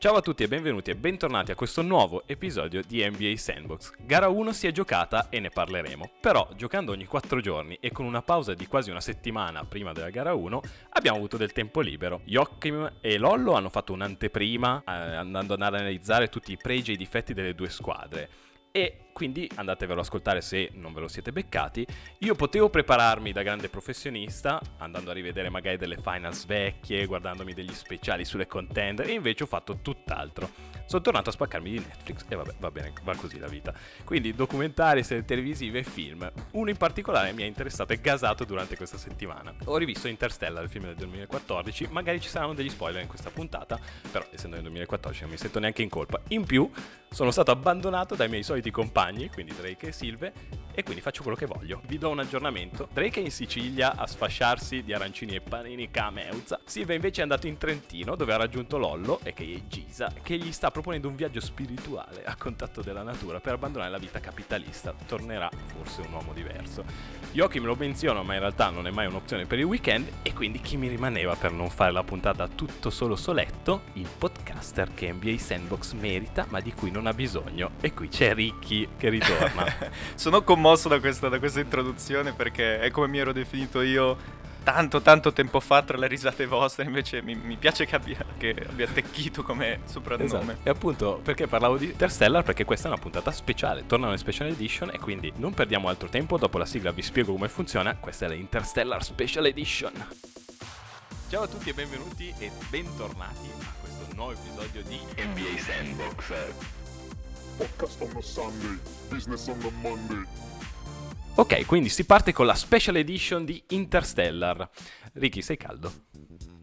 Ciao a tutti e benvenuti e bentornati a questo nuovo episodio di NBA Sandbox. Gara 1 si è giocata e ne parleremo, però giocando ogni 4 giorni e con una pausa di quasi una settimana prima della gara 1 abbiamo avuto del tempo libero. Joachim e Lollo hanno fatto un'anteprima eh, andando ad analizzare tutti i pregi e i difetti delle due squadre e quindi andatevelo ad ascoltare se non ve lo siete beccati. Io potevo prepararmi da grande professionista, andando a rivedere magari delle finals vecchie, guardandomi degli speciali sulle contender, e invece ho fatto tutt'altro. Sono tornato a spaccarmi di Netflix e vabbè, va bene, va così la vita. Quindi documentari, serie televisive e film. Uno in particolare mi ha interessato e gasato durante questa settimana. Ho rivisto Interstellar, il film del 2014, magari ci saranno degli spoiler in questa puntata, però essendo nel 2014 non mi sento neanche in colpa. In più, sono stato abbandonato dai miei soliti compagni compagni, quindi Drake e Silve, e quindi faccio quello che voglio. Vi do un aggiornamento. Drake è in Sicilia a sfasciarsi di arancini e panini Cameuzza. Silve invece è andato in Trentino dove ha raggiunto Lollo, e che è Gisa, che gli sta proponendo un viaggio spirituale a contatto della natura per abbandonare la vita capitalista. Tornerà forse un uomo diverso. Me lo menziono, ma in realtà non è mai un'opzione per il weekend, e quindi chi mi rimaneva per non fare la puntata tutto solo soletto? Il podcaster che NBA Sandbox merita, ma di cui non ha bisogno. E qui c'è Ricky che ritorna. Sono commosso da questa, da questa introduzione perché è come mi ero definito io tanto tanto tempo fa tra le risate vostre invece mi, mi piace che abbia, che abbia attecchito come soprannome. Esatto. e appunto perché parlavo di Interstellar? Perché questa è una puntata speciale. Tornano le special edition e quindi non perdiamo altro tempo. Dopo la sigla vi spiego come funziona. Questa è la Interstellar Special Edition. Ciao a tutti e benvenuti e bentornati a questo nuovo episodio di NBA Sandbox. Podcast on a Sunday, business on a Monday. Ok, quindi si parte con la special edition di Interstellar. Ricky, sei caldo?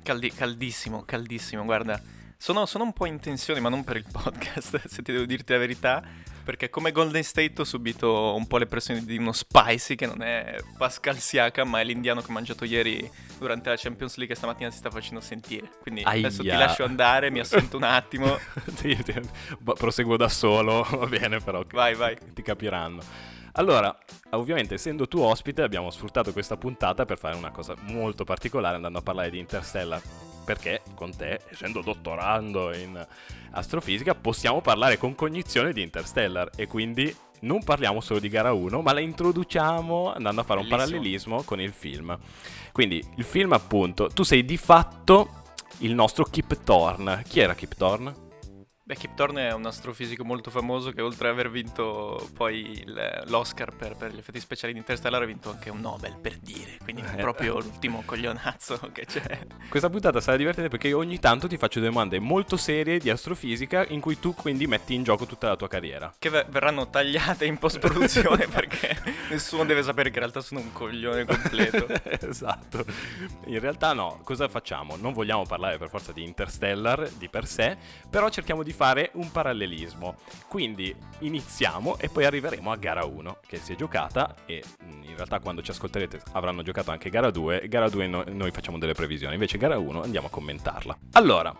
Caldi- caldissimo, caldissimo, guarda. Sono, sono, un po' in tensione, ma non per il podcast, se ti devo dirti la verità, perché come Golden State ho subito un po' le pressioni di uno spicy, che non è Pascal Siakam, ma è l'indiano che ho mangiato ieri durante la Champions League e stamattina si sta facendo sentire. Quindi Aia. adesso ti lascio andare, mi assento un attimo. sì, ti, proseguo da solo, va bene però. Vai, vai. Ti capiranno. Allora, ovviamente essendo tu ospite abbiamo sfruttato questa puntata per fare una cosa molto particolare andando a parlare di Interstellar perché con te, essendo dottorando in astrofisica, possiamo parlare con cognizione di Interstellar e quindi non parliamo solo di gara 1, ma la introduciamo andando a fare Bellissimo. un parallelismo con il film. Quindi il film appunto, tu sei di fatto il nostro Kip Thorne. Chi era Kip Thorne? Beh, Kip Thorne è un astrofisico molto famoso che oltre ad aver vinto poi il, l'Oscar per, per, gli effetti speciali di Interstellar ha vinto anche un Nobel, per dire, quindi è eh. proprio l'ultimo coglionazzo che c'è. Questa puntata sarà divertente perché io ogni tanto ti faccio domande molto serie di astrofisica in cui tu quindi metti in gioco tutta la tua carriera. Che verranno tagliate in post-produzione perché nessuno deve sapere che in realtà sono un coglione completo. esatto. In realtà no, cosa facciamo? Non vogliamo parlare per forza di Interstellar di per sé, però cerchiamo di fare un parallelismo. Quindi iniziamo e poi arriveremo a gara 1 che si è giocata e mm, in realtà quando ci ascolterete avranno giocato anche gara 2. Gara 2 no- noi facciamo delle previsioni, invece gara 1 andiamo a commentarla. Allora,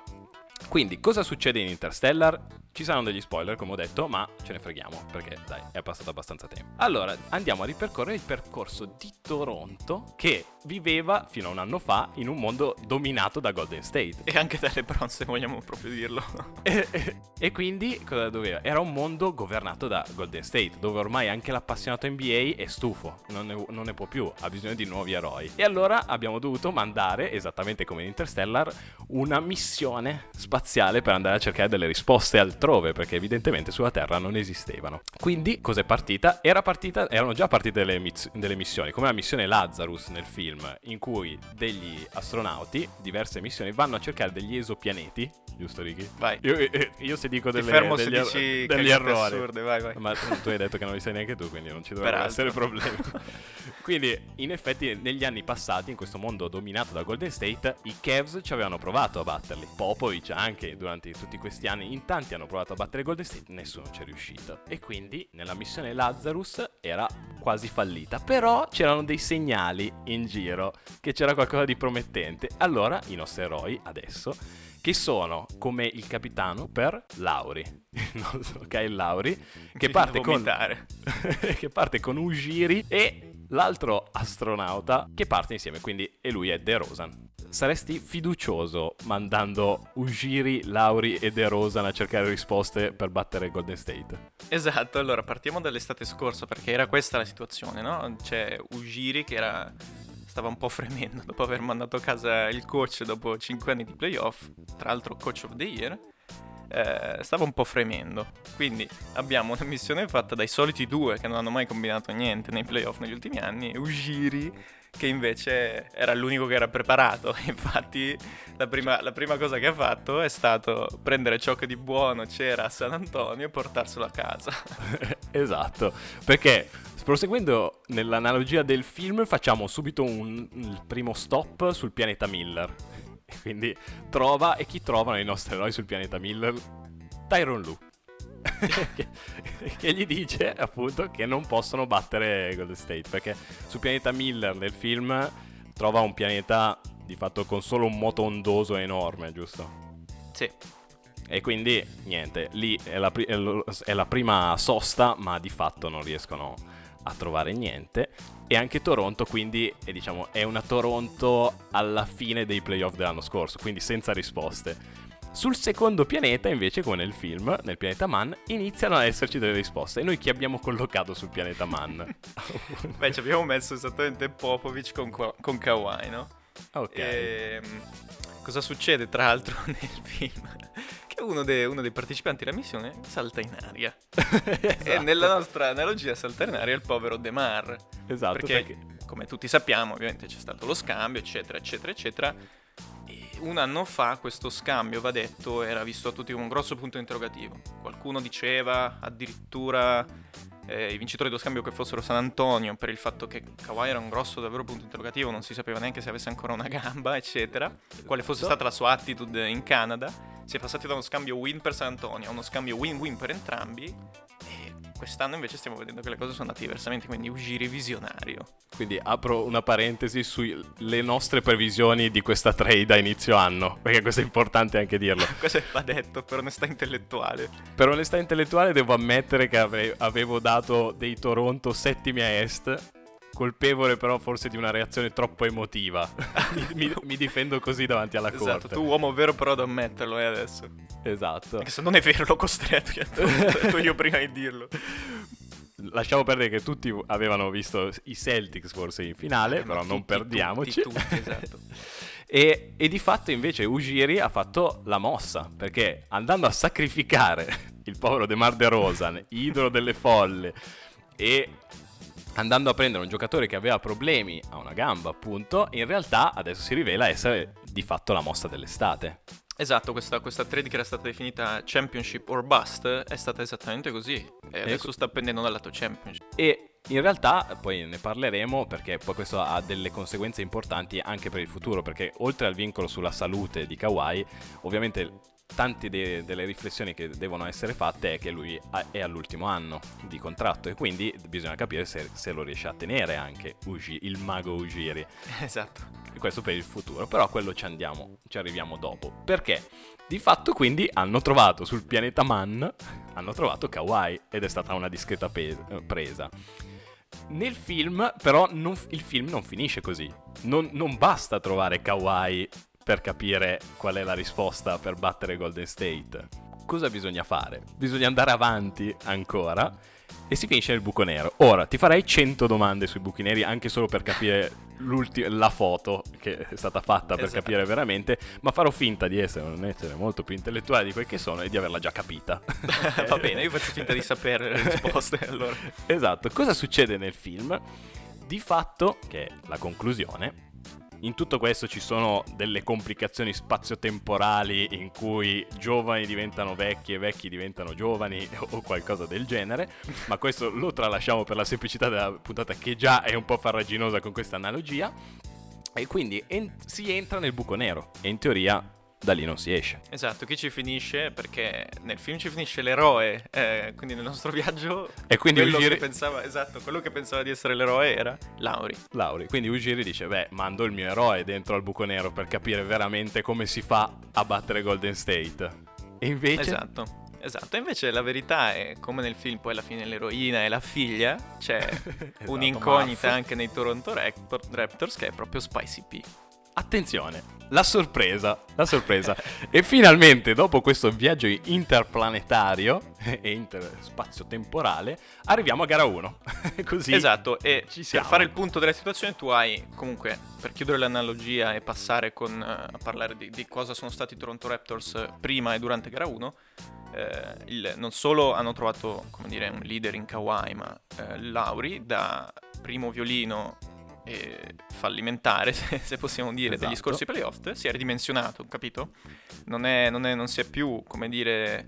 quindi cosa succede in Interstellar? Ci saranno degli spoiler, come ho detto, ma ce ne freghiamo perché dai, è passato abbastanza tempo. Allora, andiamo a ripercorrere il percorso di Toronto che viveva fino a un anno fa in un mondo dominato da Golden State. E anche da LeBron, se vogliamo proprio dirlo. e, e, e, quindi cosa doveva? Era un mondo governato da Golden State, dove ormai anche l'appassionato NBA è stufo, non ne, non ne può più, ha bisogno di nuovi eroi. E allora abbiamo dovuto mandare, esattamente come in Interstellar, una missione spaziale per andare a cercare delle risposte altrove perché evidentemente sulla Terra non esistevano. Quindi, cos'è partita? Era partita erano già partite delle, miss- delle missioni, come la missione Lazarus nel film, in cui degli astronauti, diverse missioni, vanno a cercare degli esopianeti, giusto Ricky? Vai. Io, io se dico delle, fermo degli, se dici degli errori. Assurde, vai, vai. Ma tu hai detto che non li sai neanche tu, quindi non ci dovrebbero essere problemi. quindi, in effetti, negli anni passati, in questo mondo dominato da Golden State, i Cavs ci avevano provato a batterli. Popovic anche, durante tutti questi anni, in tanti hanno provato a battere Golden State, nessuno ci è riuscito. E quindi nella missione Lazarus era quasi fallita, però c'erano dei segnali in giro che c'era qualcosa di promettente. Allora i nostri eroi adesso che sono come il capitano per Lauri, ok Lauri, che parte, con, che parte con Ujiri e l'altro astronauta che parte insieme, quindi e lui è De Rosan. Saresti fiducioso mandando Ujiri, Lauri e De Rosan a cercare risposte per battere Golden State? Esatto, allora partiamo dall'estate scorsa perché era questa la situazione, no? C'è Ujiri che era stava un po' fremendo dopo aver mandato a casa il coach dopo 5 anni di playoff, tra l'altro coach of the year, eh, stava un po' fremendo. Quindi abbiamo una missione fatta dai soliti due che non hanno mai combinato niente nei playoff negli ultimi anni, Ujiri che invece era l'unico che era preparato. Infatti la prima, la prima, cosa che ha fatto è stato prendere ciò che di buono c'era a San Antonio e portarselo a casa. esatto, perché Proseguendo nell'analogia del film, facciamo subito un, un primo stop sul pianeta Miller. Quindi trova, e chi trovano i nostri eroi sul pianeta Miller? Tyron Lu. che, che, gli dice appunto che non possono battere Golden State perché sul pianeta Miller nel film trova un pianeta di fatto con solo un moto ondoso enorme, giusto? Sì. E quindi niente, lì è la, è la prima sosta, ma di fatto non riescono a trovare niente. E anche Toronto, quindi è, diciamo, è una Toronto alla fine dei playoff dell'anno scorso, quindi senza risposte. Sul secondo pianeta, invece, come nel film, nel pianeta Man, iniziano a esserci delle risposte. E noi chi abbiamo collocato sul pianeta Man? Beh, ci abbiamo messo esattamente Popovic con, con Kawhi, no? Ok. E, ehm, cosa succede, tra l'altro, nel film? Che uno, de, uno, dei partecipanti alla missione salta in aria. esatto. E nella nostra analogia salta in aria il povero Demar. Esatto. Perché, perché, come tutti sappiamo, ovviamente c'è stato lo scambio, eccetera, eccetera, eccetera. E un anno fa questo scambio, va detto, era visto a tutti come un grosso punto interrogativo. Qualcuno diceva addirittura eh, i vincitori dello scambio che fossero San Antonio per il fatto che Kawhi era un grosso davvero punto interrogativo, non si sapeva neanche se avesse ancora una gamba, eccetera, quale fosse stata la sua attitude in Canada. Si è passati da uno scambio win per San Antonio a uno scambio win-win per entrambi e quest'anno invece stiamo vedendo che le cose sono andate diversamente, quindi Ugiri visionario. Quindi apro una parentesi sulle nostre previsioni di questa trade a inizio anno, perché questo è importante anche dirlo. questo va detto per onestà intellettuale. Per onestà intellettuale devo ammettere che ave- avevo dato dei Toronto settimi a est colpevole però forse di una reazione troppo emotiva. mi, mi, mi, difendo così davanti alla esatto, corte. Esatto, tu uomo vero però ad ammetterlo, eh, adesso. Esatto. Perché se non è vero l'ho costretto, l'ho detto io prima di dirlo. Lasciamo perdere che tutti avevano visto i Celtics forse in finale, eh, però tutti, non perdiamoci. Tutti, tutti, esatto. e, e di fatto invece Ujiri ha fatto la mossa, perché andando a sacrificare il povero DeMar DeRozan, idolo delle folle, e andando a prendere un giocatore che aveva problemi a una gamba, appunto, in realtà adesso si rivela essere di fatto la mossa dell'estate. Esatto, questa, questa trade che era stata definita Championship or Bust è stata esattamente così. E adesso ecco. sta pendendo dal lato Championship. E in realtà poi ne parleremo perché poi questo ha delle conseguenze importanti anche per il futuro, perché oltre al vincolo sulla salute di Kawhi, ovviamente tante de- delle riflessioni che devono essere fatte è che lui è all'ultimo anno di contratto e quindi bisogna capire se, se lo riesce a tenere anche Uji, il mago Ujiri. Esatto. E questo per il futuro, però a quello ci andiamo, ci arriviamo dopo. Perché? Di fatto quindi hanno trovato sul pianeta Man, hanno trovato Kawaii ed è stata una discreta pe- presa. Nel film, però, non, il film non finisce così. Non, non basta trovare Kawaii per capire qual è la risposta per battere Golden State. Cosa bisogna fare? Bisogna andare avanti ancora e si finisce nel buco nero. Ora, ti farei 100 domande sui buchi neri anche solo per capire la foto che è stata fatta per esatto. capire veramente, ma farò finta di essere, non essere molto più intellettuale di quel che sono e di averla già capita. Va bene, io faccio finta di sapere le risposte allora. Esatto, cosa succede nel film? Di fatto, che è la conclusione, in tutto questo ci sono delle complicazioni spazio-temporali in cui giovani diventano vecchi e vecchi diventano giovani o qualcosa del genere, ma questo lo tralasciamo per la semplicità della puntata che già è un po' farraginosa con questa analogia. E quindi en- si entra nel buco nero e in teoria da lì non si esce. Esatto, chi ci finisce? Perché nel film ci finisce l'eroe, eh, quindi nel nostro viaggio e quindi quello Ujiri... che pensava, esatto, quello che pensava di essere l'eroe era Lauri. Lauri, quindi Ujiri dice, beh, mando il mio eroe dentro al buco nero per capire veramente come si fa a battere Golden State. E invece... Esatto. Esatto, invece la verità è come nel film poi alla fine l'eroina e la figlia, c'è esatto, un'incognita anche nei Toronto Raptors che è proprio Spicy P. attenzione, la sorpresa, la sorpresa. e finalmente, dopo questo viaggio interplanetario e interspazio-temporale, arriviamo a gara 1. Così Esatto, e ci per siamo. fare il punto della situazione tu hai, comunque, per chiudere l'analogia e passare con, eh, a parlare di, di cosa sono stati i Toronto Raptors eh, prima e durante gara 1, eh, il- non solo hanno trovato, come dire, un leader in Kawhi, ma eh, Lauri da primo violino e fallimentare, se, se possiamo dire, degli Esatto. scorsi playoff, si è ridimensionato, capito? Non, è- non è- non si è più, come dire,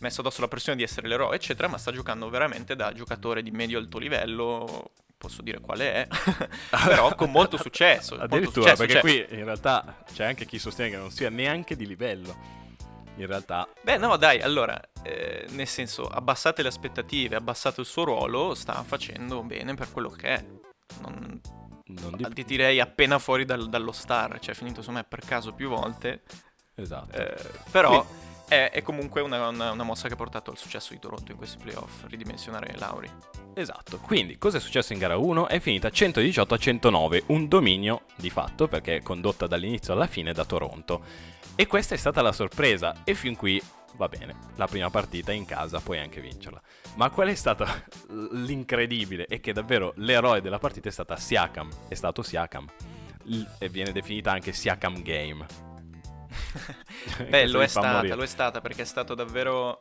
messo addosso la pressione di essere l'eroe, eccetera, ma sta giocando veramente da giocatore di medio-alto livello, posso dire quale è, però con molto successo. molto Addirittura, successo, perché cioè- qui in realtà c'è anche chi sostiene che non sia neanche di livello. In realtà, Beh, no, dai, allora, eh, nel senso, abbassate le aspettative, abbassate il suo ruolo, sta facendo bene per quello che è. Non di... ti direi appena fuori dal- dallo star, cioè è finito insomma per caso più volte, Esatto. eh, però è, è comunque una, una- una mossa che ha portato al successo di Toronto in questi playoff, ridimensionare Lauri. Esatto, quindi cosa è successo in gara 1? È finita 118 a 109, un dominio di fatto perché è condotta dall'inizio alla fine da Toronto. E questa è stata la sorpresa e fin qui va bene, la prima partita in casa puoi anche vincerla. Ma qual è stata l'incredibile e che davvero l'eroe della partita è stata Siakam, è stato Siakam. E viene definita anche Siakam Game. Beh, lo è stata, morire. lo è stata perché è stato davvero,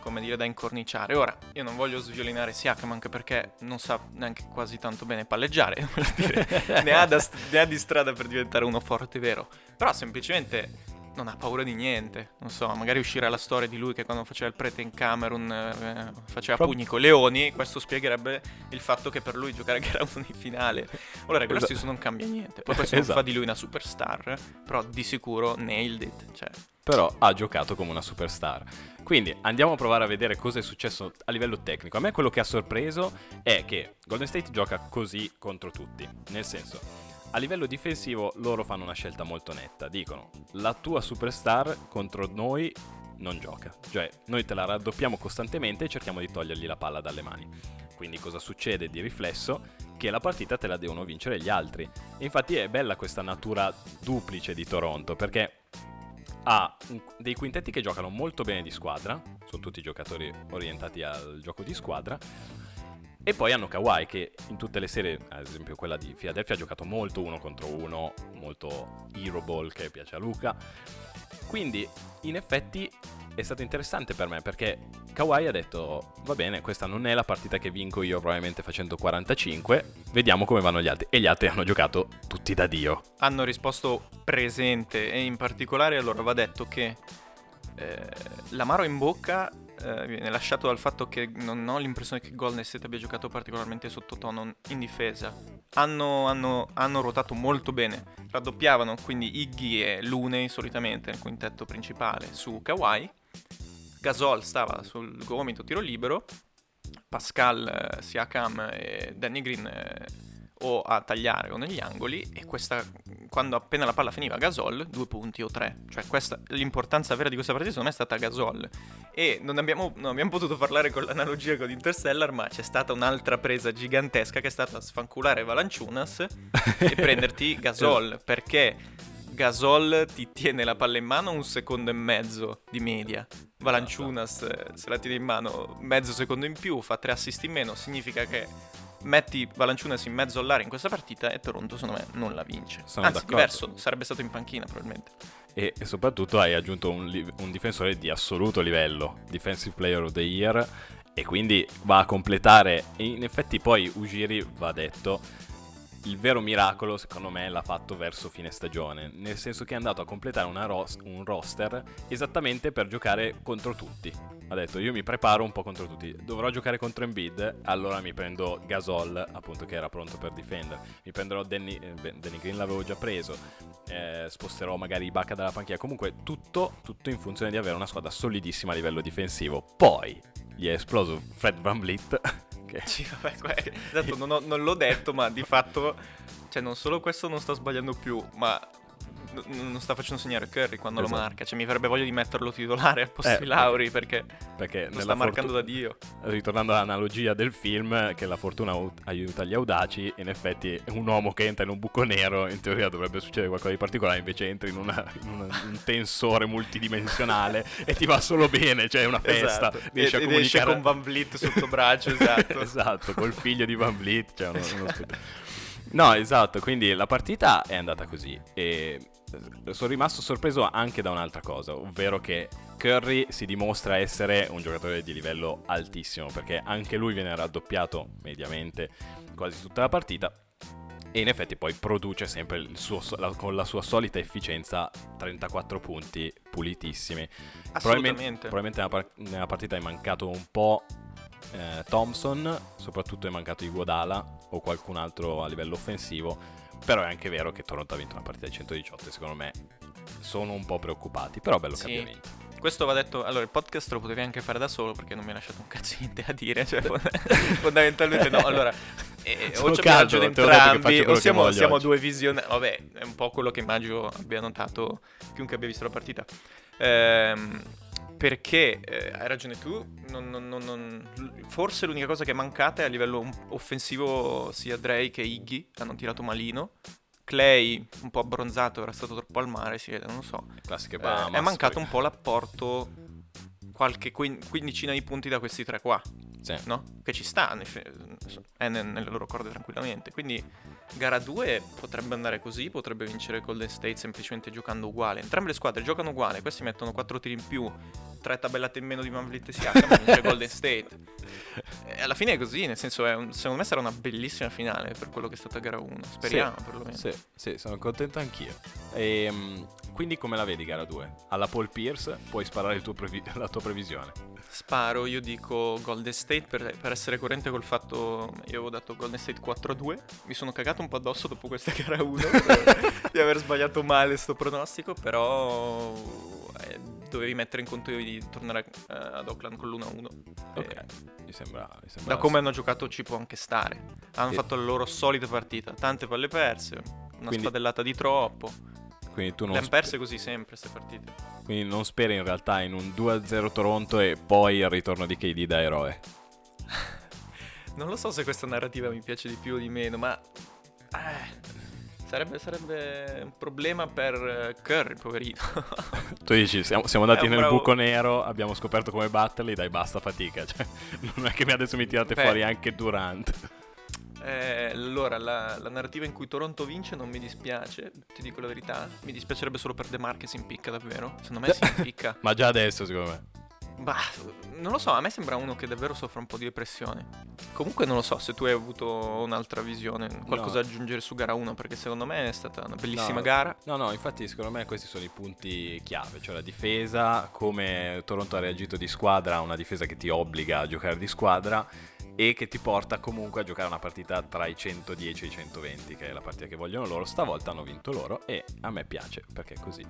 come dire, da incorniciare. Ora, io non voglio sviolinare Siakam anche perché non sa neanche quasi tanto bene palleggiare, dire, ne, ha da ne ha di strada per diventare uno forte vero. Però semplicemente non ha paura di niente. Non so, magari uscirà la storia di lui che quando faceva il prete in Camerun eh, faceva Pro- pugni con leoni. Questo spiegherebbe il fatto che per lui giocare a gara 1 in finale Ora Esatto. season non cambia niente. Poi questo non Esatto. fa di lui una superstar, però di sicuro nailed it. Cioè, però ha giocato come una superstar. Quindi andiamo a provare a vedere cosa è successo a livello tecnico. A me quello che ha sorpreso è che Golden State gioca così contro tutti. Nel senso, a livello difensivo loro fanno una scelta molto netta. Dicono, la tua superstar contro noi non gioca. Cioè, noi te la raddoppiamo costantemente e cerchiamo di togliergli la palla dalle mani. Quindi cosa succede di riflesso? Che la partita te la devono vincere gli altri. E infatti è bella questa natura duplice di Toronto, perché ha dei quintetti che giocano molto bene di squadra, sono tutti giocatori orientati al gioco di squadra, e poi hanno Kawhi che in tutte le serie, ad esempio quella di Philadelphia, ha giocato molto uno contro uno, molto hero ball che piace a Luca. Quindi in effetti è stato interessante per me perché Kawhi ha detto va bene, questa non è la partita che vinco io probabilmente facendo 45, vediamo come vanno gli altri. E gli altri hanno giocato tutti da Dio. hanno risposto presente e in particolare allora va detto che eh, l'amaro in bocca eh, viene lasciato dal fatto che non ho l'impressione che Golden State abbia giocato particolarmente sottotono in difesa. Hanno, hanno- hanno ruotato molto bene, raddoppiavano quindi Iggy e Looney solitamente nel quintetto principale su Kawhi. Gasol stava sul gomito tiro libero, Pascal, eh, Siakam e Danny Green eh, o a tagliare o negli angoli e questa quando appena la palla finiva Gasol due punti o tre cioè questa l'importanza vera di questa partita secondo me è stata Gasol e non abbiamo, non abbiamo potuto parlare con l'analogia con Interstellar ma c'è stata un'altra presa gigantesca che è stata sfanculare Valanciunas e prenderti Gasol perché Gasol ti tiene la palla in mano un secondo e mezzo di media. Valanciunas eh, se la tiene in mano mezzo secondo in più, fa tre assist in meno, significa che metti Valanciunas in mezzo all'area in questa partita e Toronto secondo me non la vince. Sono Anzi, d'accordo. diverso, sarebbe stato in panchina probabilmente. E, e soprattutto hai aggiunto un, li- un difensore di assoluto livello, Defensive Player of the Year, e quindi va a completare. E in effetti poi Ujiri va detto. Il vero miracolo, secondo me, l'ha fatto verso fine stagione, nel senso che è andato a completare ros- un roster esattamente per giocare contro tutti. Ha detto, io mi preparo un po' contro tutti, dovrò giocare contro Embiid, allora mi prendo Gasol, appunto che era pronto per difendere, mi prenderò Danny, eh, Danny Green l'avevo già preso, eh, sposterò magari Ibaka dalla panchina, comunque tutto, tutto in funzione di avere una squadra solidissima a livello difensivo. Poi gli è esploso Fred Van Vliet, che Sì, vabbè, que- esatto, non, ho- non l'ho detto, ma di fatto, cioè non solo questo non sta sbagliando più, ma non sta facendo segnare Curry quando Esatto. lo marca. Cioè, mi avrebbe voglia di metterlo titolare al posto Eh, di Lauri perché, Perché nella sta marcando fortu- da Dio. Ritornando all'analogia del film, che la fortuna aiuta gli audaci, in effetti un uomo che entra in un buco nero, in teoria dovrebbe succedere qualcosa di particolare, invece entri in, una- in una- un tensore multidimensionale e ti va solo bene, cioè è una festa. Esatto. Riesci a ed esce comunicare- con Van Vliet sotto braccio, esatto. esatto, col figlio di Van Vliet, cioè uno, uno spettacolo. No, esatto, quindi la partita è andata così e sono rimasto sorpreso anche da un'altra cosa, ovvero che Curry si dimostra essere un giocatore di livello altissimo, perché anche lui viene raddoppiato mediamente quasi tutta la partita e in effetti poi produce sempre suo, la- con la sua solita efficienza 34 punti pulitissimi. Assolutamente. Probabilmente nella, par- nella partita è mancato un po' eh, Thompson, soprattutto è mancato Iguodala o qualcun altro a livello offensivo, però è anche vero che Toronto ha vinto una partita di 118 e secondo me sono un po' preoccupati, però bello Sì. cambiamento. Questo va detto. Allora, il podcast lo potevi anche fare da solo perché non mi hai lasciato un cazzo niente a dire. Cioè, fond- fondamentalmente no. Allora, eh, Sono o abbiamo caldo, entrambi, o siamo, siamo due visioni. Vabbè, è un po' quello che immagino abbia notato chiunque abbia visto la partita. Ehm, perché eh, hai ragione tu. non- non- non- forse l'unica cosa che è mancata è a livello um- offensivo sia Drake che Iggy hanno tirato malino. Clay un po' abbronzato, era stato troppo al mare, si vede, non lo so. Classiche Eh, Bahamas. è mancato un po' l'apporto, qualche quin- quindicina di punti da questi tre qua, Sì. no? Che ci sta, è nel- nelle loro corde tranquillamente. Quindi gara 2 potrebbe andare così, potrebbe vincere Golden State semplicemente giocando uguale. Entrambe le squadre giocano uguale, questi mettono 4 tiri in più, 3 tabellate in meno di Van Vliet e Siakam, e vince Golden State. E alla fine è così, nel senso, è un- secondo me sarà una bellissima finale per quello che è stata gara 1. Speriamo perlomeno. Sì, sì, sono contento anch'io. Ehm, quindi come la vedi gara 2? Alla Paul Pierce puoi sparare previ- la tua previsione. Sparo, io dico Golden State per, per essere coerente col fatto. Io avevo dato Golden State 4-2. Mi sono cagato un po' addosso dopo questa gara 1 di aver sbagliato male sto pronostico. Però eh, dovevi mettere in conto di tornare eh, ad Oakland con l'1-1. Ok, mi sembra... Mi sembra Da come hanno giocato ci può anche stare. Hanno Sì. fatto la loro solita partita. Tante palle perse, una Quindi- spadellata di troppo. Quindi tu non, Le hanno spe- perse così sempre queste partite. quindi non speri in realtà in un 2-0 Toronto e poi il ritorno di KD da eroe. Non lo so se questa narrativa mi piace di più o di meno, ma eh, sarebbe, sarebbe un problema per eh, Curry, poverino. Tu dici, siamo, siamo andati nel bravo- buco nero, abbiamo scoperto come batterli, dai basta fatica. Cioè, non è che adesso mi tirate Beh. fuori anche Durant. Eh, allora, la, la narrativa in cui Toronto vince non mi dispiace, ti dico la verità. Mi dispiacerebbe solo per De Marche si impicca davvero. Secondo me si impicca. Ma già adesso secondo me. Bah, non lo so, a me sembra uno che davvero soffre un po' di depressione. Comunque non lo so se tu hai avuto un'altra visione, qualcosa da aggiungere su gara 1, perché secondo me è stata una bellissima No. gara. No, no, infatti secondo me questi sono i punti chiave, cioè la difesa, come Toronto ha reagito di squadra, una difesa che ti obbliga a giocare di squadra e che ti porta comunque a giocare una partita tra i 110 e i 120, che è la partita che vogliono loro. Stavolta hanno vinto loro e a me piace perché così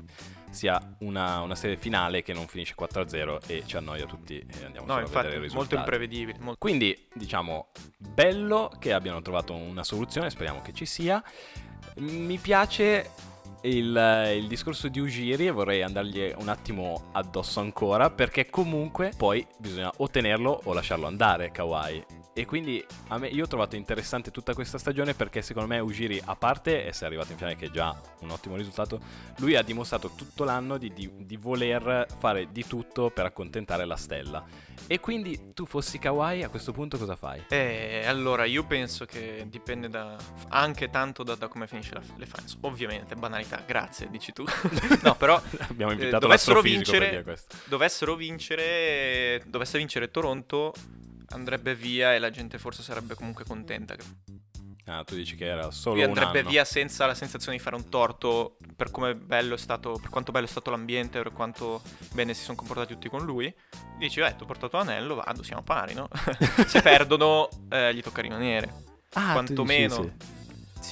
si ha una, una serie finale che non finisce 4-0 e ci annoia tutti e andiamo No, a infatti, vedere il molto risultato. imprevedibile. molto- Quindi, diciamo, bello che abbiano trovato una soluzione, speriamo che ci sia. Mi piace il, il discorso di Ugiri e vorrei andargli un attimo addosso ancora, perché comunque poi bisogna o tenerlo o lasciarlo andare, Kawhi. E quindi a me, io ho trovato interessante tutta questa stagione perché secondo me Ugiri, a parte essere arrivato in finale che è già un ottimo risultato, lui ha dimostrato tutto l'anno di, di- di voler fare di tutto per accontentare la stella. E quindi tu fossi Kawhi, a questo punto cosa fai? Eh, allora io penso che dipende da, anche tanto da, da come finisce la, le finals. Ovviamente, banalità, grazie, dici tu. no, però Abbiamo Eh, invitato dovessero l'astrofisico per vincere- dire questo. dovessero vincere, dovesse vincere Toronto, andrebbe via e la gente forse sarebbe comunque contenta. Ah, tu dici che era solo Lui andrebbe via senza la sensazione di fare un torto per come bello è stato, per quanto bello è stato l'ambiente, per quanto bene si sono comportati tutti con lui. Dici, eh, ti ho portato l'anello, vado, siamo pari, no? Se perdono, eh, gli tocca rimanere. Ah, quantomeno. dici, sì.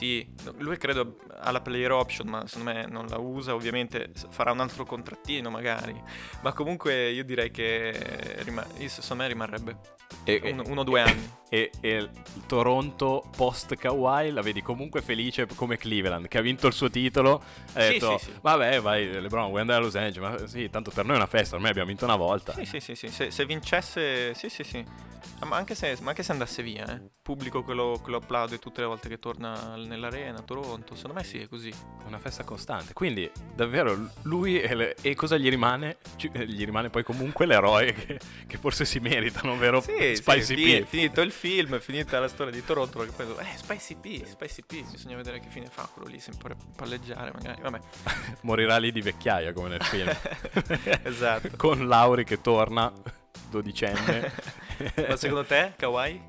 Sì, lui credo ha la player option, ma secondo me non la usa. Ovviamente farà un altro contrattino, magari. Ma comunque io direi che rima- secondo me rimarrebbe E, e- uno o due anni. e- e il Toronto post Kawhi la vedi comunque felice come Cleveland che ha vinto il suo titolo ha Sì, detto sì, sì. vabbè vai LeBron vuoi andare a Los Angeles ma sì tanto per noi è una festa ormai abbiamo vinto una volta Sì, sì, sì, sì. Se, se vincesse, sì, sì, sì. Ma anche se, ma anche se andasse via, eh. Pubblico che lo, applaude tutte le volte che torna nell'arena, a Toronto. Secondo me sì, è così. una festa costante quindi davvero lui e, le- e cosa gli rimane? Ci- eh, gli rimane poi comunque l'eroe che, che forse si meritano vero Sì, Spicy sì, P finito il film, è finita la storia di Toronto, perché poi, eh, Spicy P, Spicy P, bisogna vedere che fine fa quello lì, sempre palleggiare magari, vabbè. morirà lì di vecchiaia come nel film esatto. con Lauri che torna dodicenne Ma secondo te, Kawhi?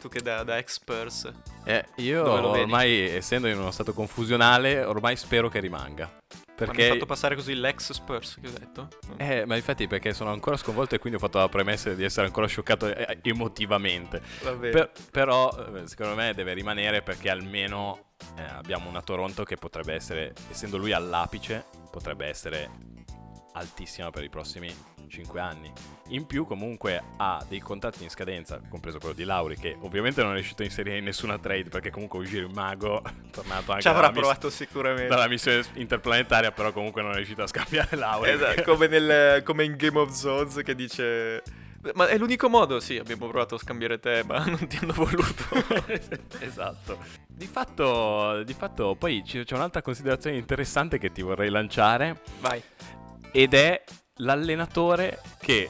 Tu che da, da ex Spurs, Eh, io vedi? ormai, essendo in uno stato confusionale, ormai spero che rimanga. mi hai Perché... fatto passare così l'ex Spurs che ho detto? Eh, ma infatti perché sono ancora sconvolto e quindi ho fatto la premessa di essere ancora scioccato eh, emotivamente. Va bene. Per- però, eh, secondo me deve rimanere perché almeno eh, abbiamo una Toronto che potrebbe essere, essendo lui all'apice, potrebbe essere altissima per i prossimi 5 anni. In più comunque ha dei contratti in scadenza, compreso quello di Lauri, che ovviamente non è riuscito a inserire in nessuna trade perché comunque Ujiri Mago è tornato anche Ci avrà dalla, miss- provato sicuramente. dalla missione interplanetaria, però comunque non è riuscito a scambiare Lauri. Esatto, come, nel- come in Game of Thrones che dice... Ma è l'unico modo? Sì, abbiamo provato a scambiare te, ma non ti hanno voluto. esatto. Di fatto, di fatto poi c'è un'altra considerazione interessante che ti vorrei lanciare Vai. Ed è l'allenatore che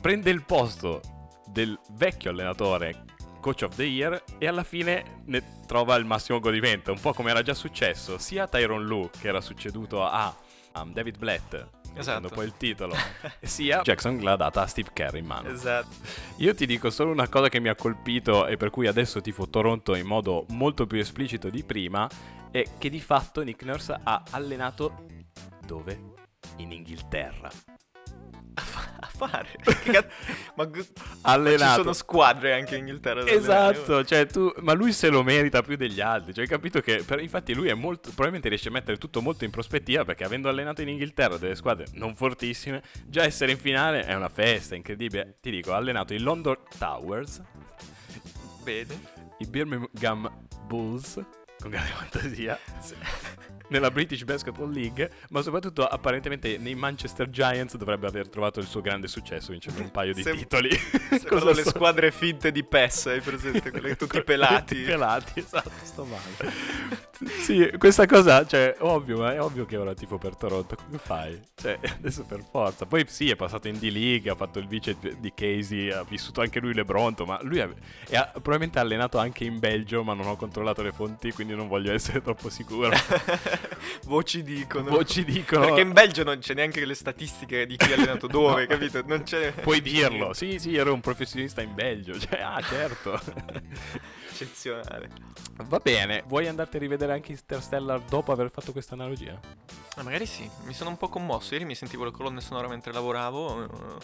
prende il posto del vecchio allenatore coach of the year e alla fine ne trova il massimo godimento, un po' come era già successo sia a Tyron Lu che era succeduto a um, David Blatt Esatto. poi il titolo sia Jackson l'ha data a Steve Kerr in mano Esatto. io ti dico solo una cosa che mi ha colpito e per cui adesso tifo Toronto in modo molto più esplicito di prima è che di fatto Nick Nurse ha allenato dove? In Inghilterra. A, fa- a fare. Ma, gu- ma ci Allenato. sono squadre anche in Inghilterra. Esatto, cioè tu, ma lui se lo merita più degli altri. Cioè, hai capito che per- infatti lui è molto. Probabilmente riesce a mettere tutto molto in prospettiva perché avendo allenato in Inghilterra delle squadre non fortissime, già essere in finale è una festa incredibile. Ti dico, ha allenato i London Towers, Bene. i Birmingham Bulls, con grande fantasia, nella British Basketball League, ma soprattutto apparentemente nei Manchester Giants dovrebbe aver trovato il suo grande successo vincendo un paio di Sem- titoli. Sembrano le so- squadre finte di PES, hai presente? Quelle tutti pelati. Pelati, esatto, sto male. sì, questa cosa, cioè, ovvio, ma è ovvio che ora tifo per Toronto, come fai? Cioè, adesso per forza. Poi sì, è passato in D-League, ha fatto il vice di Casey, ha vissuto anche lui Lebronto, ma lui ha, ha probabilmente allenato anche in Belgio, ma non ho controllato le fonti, quindi non voglio essere troppo sicuro. Voci dicono. Voci dicono... Perché in Belgio non c'è neanche le statistiche di chi ha allenato dove, capito? Non c'è. Puoi dirlo, sì, sì, ero un professionista in Belgio, cioè, ah, certo. Eccezionale. Va bene, vuoi andarti a rivedere anche Interstellar dopo aver fatto questa analogia? Ma magari sì, mi sono un po' commosso. Ieri mi sentivo le colonne sonore mentre lavoravo.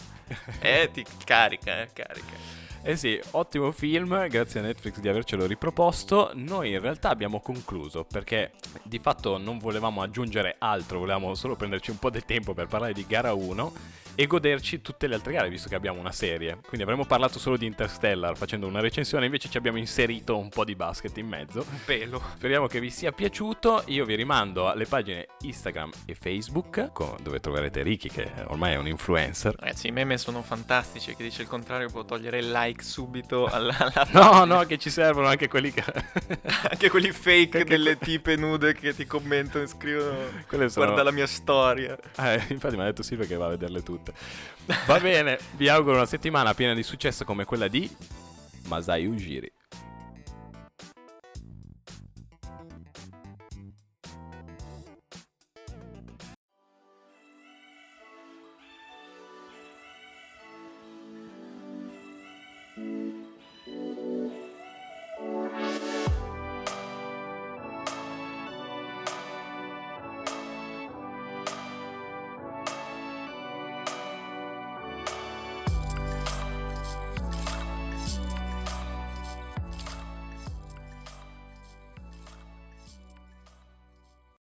Eh, ti carica, eh, carica. Eh sì, ottimo film, grazie a Netflix di avercelo riproposto. Noi in realtà abbiamo concluso perché di fatto non volevamo aggiungere altro, volevamo solo prenderci un po' di tempo per parlare di gara 1 e goderci tutte le altre gare, visto che abbiamo una serie. Quindi avremmo parlato solo di Interstellar facendo una recensione, invece ci abbiamo inserito un po' di basket in mezzo. Un pelo. Speriamo che vi sia piaciuto. Io vi rimando alle pagine Instagram e Facebook, dove troverete Ricky, che ormai è un influencer. Ragazzi, i meme sono fantastici. Chi dice il contrario può togliere il like subito alla, alla No, no, che ci servono anche quelli che. Anche quelli fake Anche delle que- tipe nude che ti commentano e scrivono sono- Guarda la mia storia. Eh, infatti mi ha detto Silvia che va a vederle tutte. Va bene, vi auguro una settimana piena di successo come quella di Masai Ujiri.